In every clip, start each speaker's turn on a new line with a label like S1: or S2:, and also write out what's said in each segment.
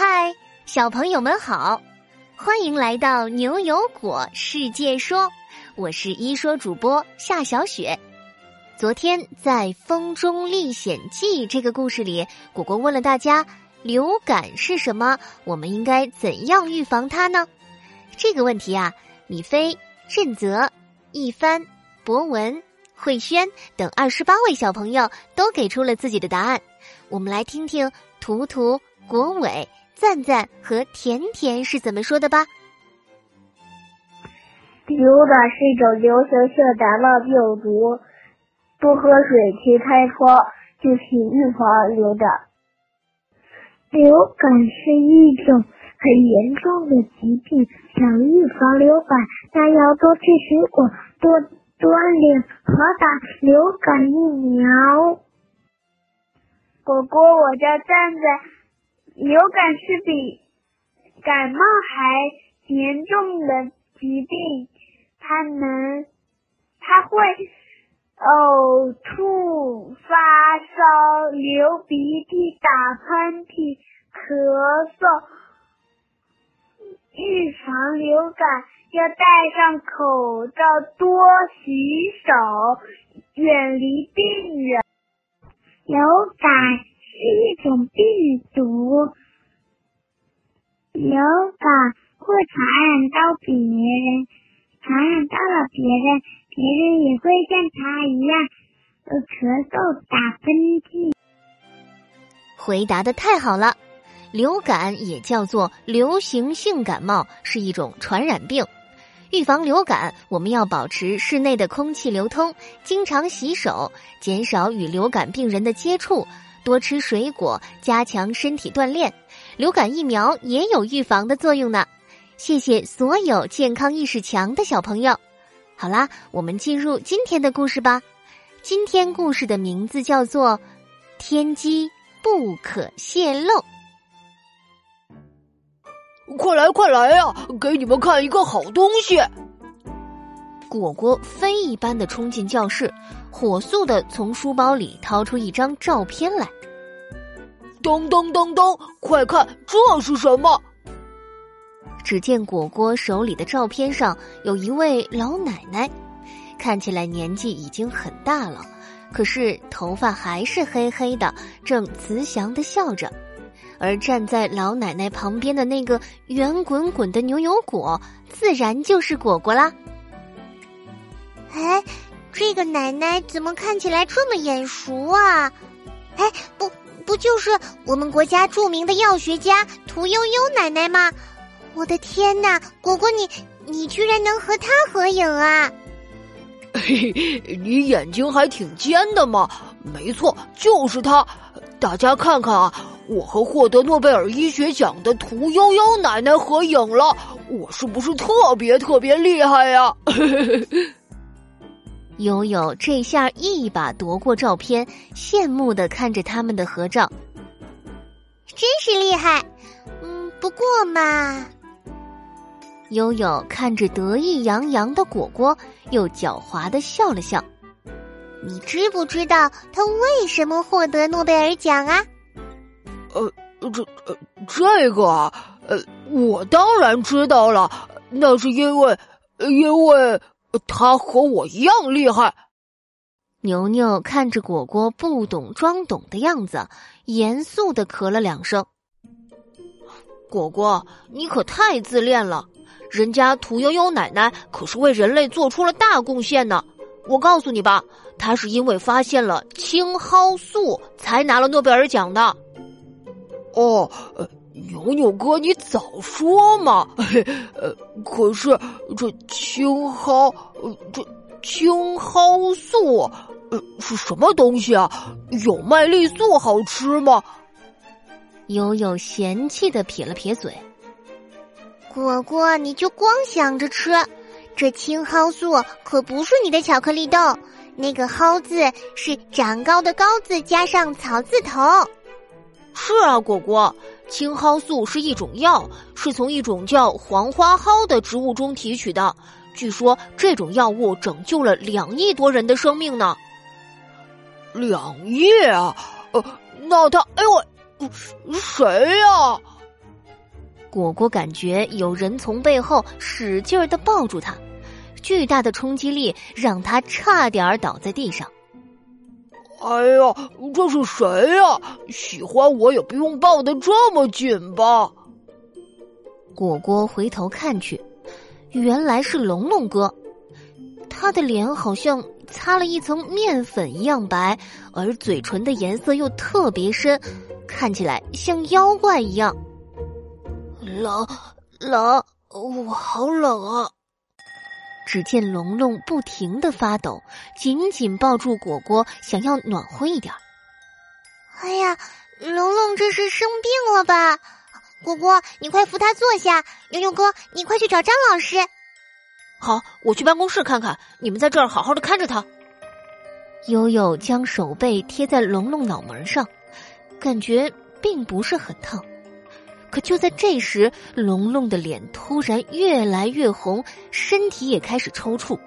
S1: 嗨，小朋友们好，欢迎来到牛油果世界说，我是一说主播夏小雪。昨天在《风中历险记》这个故事里，果果问了大家：流感是什么？我们应该怎样预防它呢？这个问题啊，米菲、任泽、一帆、博文、慧轩等二十八位小朋友都给出了自己的答案。我们来听听图图、国伟。赞赞和甜甜是怎么说的吧？
S2: 流感是一种流行性感冒病毒，多喝水、勤开窗就可以预防流感。
S3: 流感是一种很严重的疾病，想预防流感，那要多吃水果，多锻炼和打流感疫苗。
S2: 果果，我叫赞赞。流感是比感冒还严重的疾病，它能，它会呕吐、发烧、流鼻涕、打喷嚏、咳嗽。预防流感要戴上口罩，多洗手，远离病人。
S3: 流感。是一种病毒，流感会传染到别人，传染到了别人，别人也会像他一样，咳嗽、打喷嚏。
S1: 回答的太好了，流感也叫做流行性感冒，是一种传染病。预防流感，我们要保持室内的空气流通，经常洗手，减少与流感病人的接触。多吃水果，加强身体锻炼。流感疫苗也有预防的作用呢。谢谢所有健康意识强的小朋友。好啦，我们进入今天的故事吧。今天故事的名字叫做《天机不可泄露》。
S4: 快来快来呀！给你们看一个好东西。
S1: 果果飞一般的冲进教室，火速的从书包里掏出一张照片来。
S4: 咚咚咚咚！快看，这是什么？
S1: 只见果果手里的照片上有一位老奶奶，看起来年纪已经很大了，可是头发还是黑黑的，正慈祥的笑着。而站在老奶奶旁边的那个圆滚滚的牛油果，自然就是果果啦。
S5: 哎，这个奶奶怎么看起来这么眼熟啊？哎，不。不就是我们国家著名的药学家屠呦呦奶奶吗？我的天哪，果果你你居然能和她合影啊！
S4: 嘿嘿，你眼睛还挺尖的嘛！没错，就是她。大家看看啊，我和获得诺贝尔医学奖的屠呦呦奶奶合影了，我是不是特别特别厉害呀？
S1: 悠悠这下一把夺过照片，羡慕的看着他们的合照，
S5: 真是厉害。嗯，不过嘛，
S1: 悠悠看着得意洋洋的果果，又狡猾的笑了笑。
S5: 你知不知道他为什么获得诺贝尔奖啊？
S4: 呃，这这个，呃，我当然知道了，那是因为，因为。他和我一样厉害。
S1: 牛牛看着果果不懂装懂的样子，严肃的咳了两声。
S4: 果果，你可太自恋了！人家屠呦呦奶奶可是为人类做出了大贡献呢。我告诉你吧，她是因为发现了青蒿素才拿了诺贝尔奖的。哦。牛牛哥，你早说嘛！呃，可是这青蒿，这青蒿素，呃，是什么东西啊？有麦丽素好吃吗？
S1: 悠悠嫌弃的撇了撇嘴。
S5: 果果，你就光想着吃，这青蒿素可不是你的巧克力豆，那个蒿字是长高的高字加上草字头。
S4: 是啊，果果。青蒿素是一种药，是从一种叫黄花蒿的植物中提取的。据说这种药物拯救了两亿多人的生命呢。两亿啊！呃，那他……哎呦，谁呀？
S1: 果果感觉有人从背后使劲的抱住他，巨大的冲击力让他差点倒在地上。
S6: 哎呀，这是谁呀？喜欢我也不用抱得这么紧吧？
S1: 果果回头看去，原来是龙龙哥，他的脸好像擦了一层面粉一样白，而嘴唇的颜色又特别深，看起来像妖怪一样。
S4: 冷冷，我好冷啊！
S1: 只见龙龙不停的发抖，紧紧抱住果果，想要暖和一点。
S5: 哎呀，龙龙这是生病了吧？果果，你快扶他坐下。悠悠哥，你快去找张老师。
S4: 好，我去办公室看看。你们在这儿好好的看着他。
S1: 悠悠将手背贴在龙龙脑门上，感觉并不是很疼。可就在这时，龙龙的脸突然越来越红，身体也开始抽搐。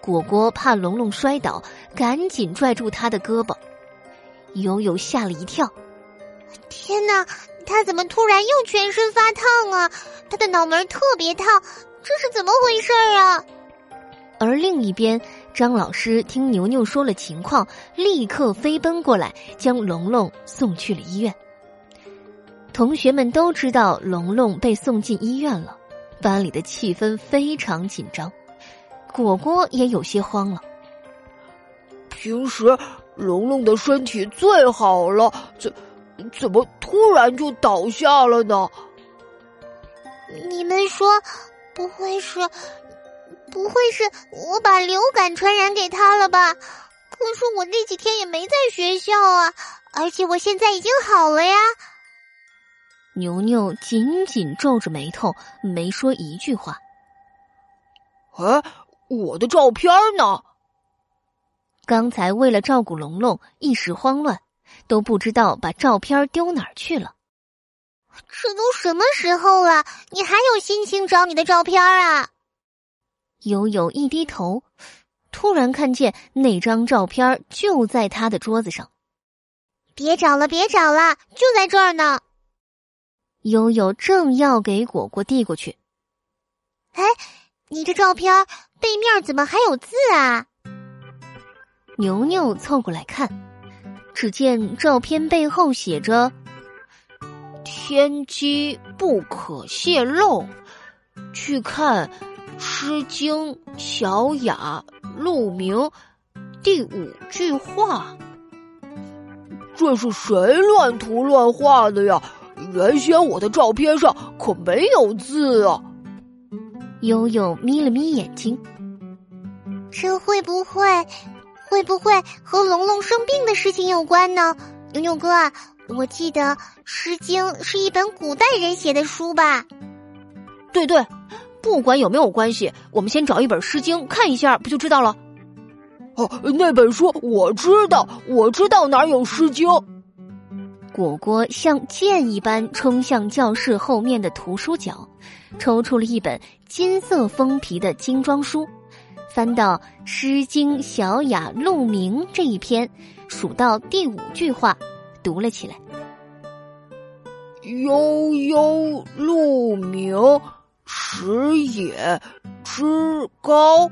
S1: 果果怕龙龙摔倒，赶紧拽住他的胳膊。悠悠吓了一跳：“
S5: 天哪，他怎么突然又全身发烫啊？他的脑门特别烫，这是怎么回事啊？”
S1: 而另一边，张老师听牛牛说了情况，立刻飞奔过来，将龙龙送去了医院。同学们都知道龙龙被送进医院了，班里的气氛非常紧张，果果也有些慌了。
S6: 平时龙龙的身体最好了，怎怎么突然就倒下了呢？
S5: 你们说，不会是，不会是我把流感传染给他了吧？可是我那几天也没在学校啊，而且我现在已经好了呀。
S1: 牛牛紧紧皱着眉头，没说一句话。
S6: 哎，我的照片呢？
S1: 刚才为了照顾龙龙，一时慌乱，都不知道把照片丢哪儿去了。
S5: 这都什么时候了，你还有心情找你的照片啊？
S1: 悠悠一低头，突然看见那张照片就在他的桌子上。
S5: 别找了，别找了，就在这儿呢。
S1: 悠悠正要给果果递过去，
S5: 哎，你这照片背面怎么还有字啊？
S1: 牛牛凑过来看，只见照片背后写着：“
S4: 天机不可泄露，去看《诗经·小雅·鹿鸣》第五句话。”
S6: 这是谁乱涂乱画的呀？原先我的照片上可没有字啊！
S1: 悠悠眯了眯眼睛，
S5: 这会不会，会不会和龙龙生病的事情有关呢？牛牛哥，我记得《诗经》是一本古代人写的书吧？
S4: 对对，不管有没有关系，我们先找一本《诗经》看一下，不就知道了？
S6: 哦，那本书我知道，我知道哪有《诗经》。
S1: 果果像箭一般冲向教室后面的图书角，抽出了一本金色封皮的精装书，翻到《诗经·小雅·鹿鸣》这一篇，数到第五句话，读了起来：“
S6: 悠悠鹿鸣，食野之高。”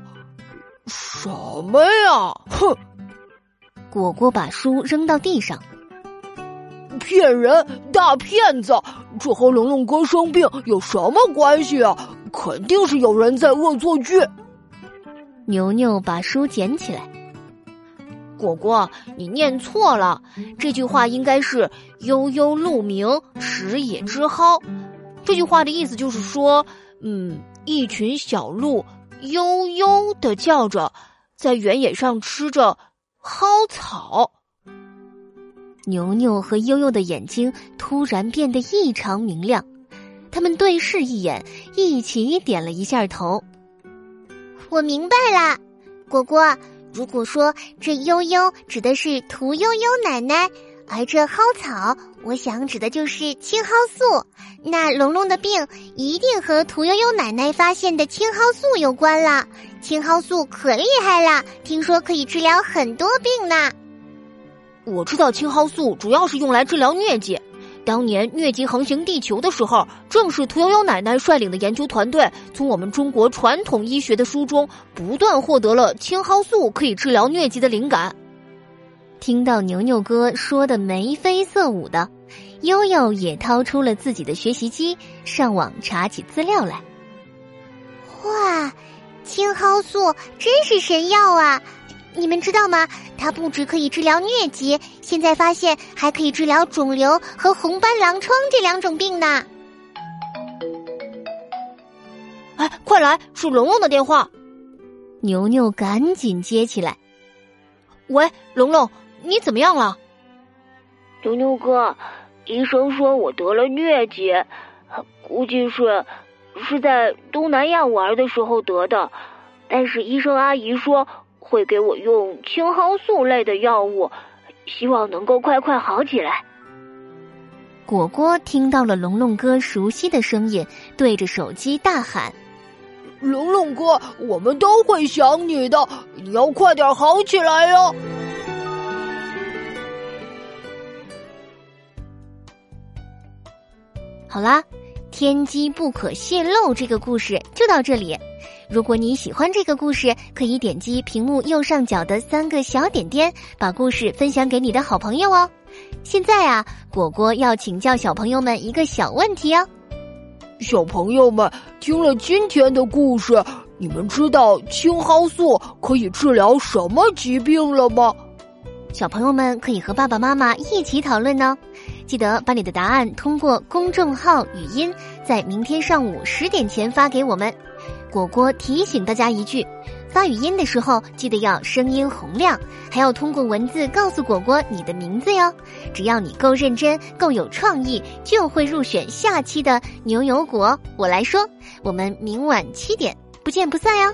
S6: 什么呀？哼！
S1: 果果把书扔到地上。
S6: 骗人！大骗子！这和龙龙哥生病有什么关系啊？肯定是有人在恶作剧。
S1: 牛牛把书捡起来，
S4: 果果，你念错了，这句话应该是“悠悠鹿鸣，食野之蒿”。这句话的意思就是说，嗯，一群小鹿悠悠的叫着，在原野上吃着蒿草。
S1: 牛牛和悠悠的眼睛突然变得异常明亮，他们对视一眼，一起点了一下头。
S5: 我明白了，果果。如果说这悠悠指的是屠呦呦奶奶，而这蒿草，我想指的就是青蒿素，那龙龙的病一定和屠呦呦奶奶发现的青蒿素有关了。青蒿素可厉害了，听说可以治疗很多病呢。
S4: 我知道青蒿素主要是用来治疗疟疾，当年疟疾横行地球的时候，正是屠呦呦奶奶率领的研究团队，从我们中国传统医学的书中不断获得了青蒿素可以治疗疟疾的灵感。
S1: 听到牛牛哥说的眉飞色舞的，悠悠也掏出了自己的学习机，上网查起资料来。
S5: 哇，青蒿素真是神药啊！你们知道吗？它不止可以治疗疟疾，现在发现还可以治疗肿瘤和红斑狼疮这两种病呢。
S4: 哎，快来，是龙龙的电话。
S1: 牛牛赶紧接起来。
S4: 喂，龙龙。你怎么样了，
S7: 牛牛哥？医生说我得了疟疾，估计是是在东南亚玩的时候得的。但是医生阿姨说会给我用青蒿素类的药物，希望能够快快好起来。
S1: 果果听到了龙龙哥熟悉的声音，对着手机大喊：“
S6: 龙龙哥，我们都会想你的，你要快点好起来哟！”
S1: 好啦，天机不可泄露这个故事就到这里。如果你喜欢这个故事，可以点击屏幕右上角的三个小点点，把故事分享给你的好朋友哦。现在啊，果果要请教小朋友们一个小问题哦。
S6: 小朋友们听了今天的故事，你们知道青蒿素可以治疗什么疾病了吗？
S1: 小朋友们可以和爸爸妈妈一起讨论呢。记得把你的答案通过公众号语音，在明天上午十点前发给我们。果果提醒大家一句：发语音的时候记得要声音洪亮，还要通过文字告诉果果你的名字哟。只要你够认真、够有创意，就会入选下期的牛油果。我来说，我们明晚七点不见不散哟。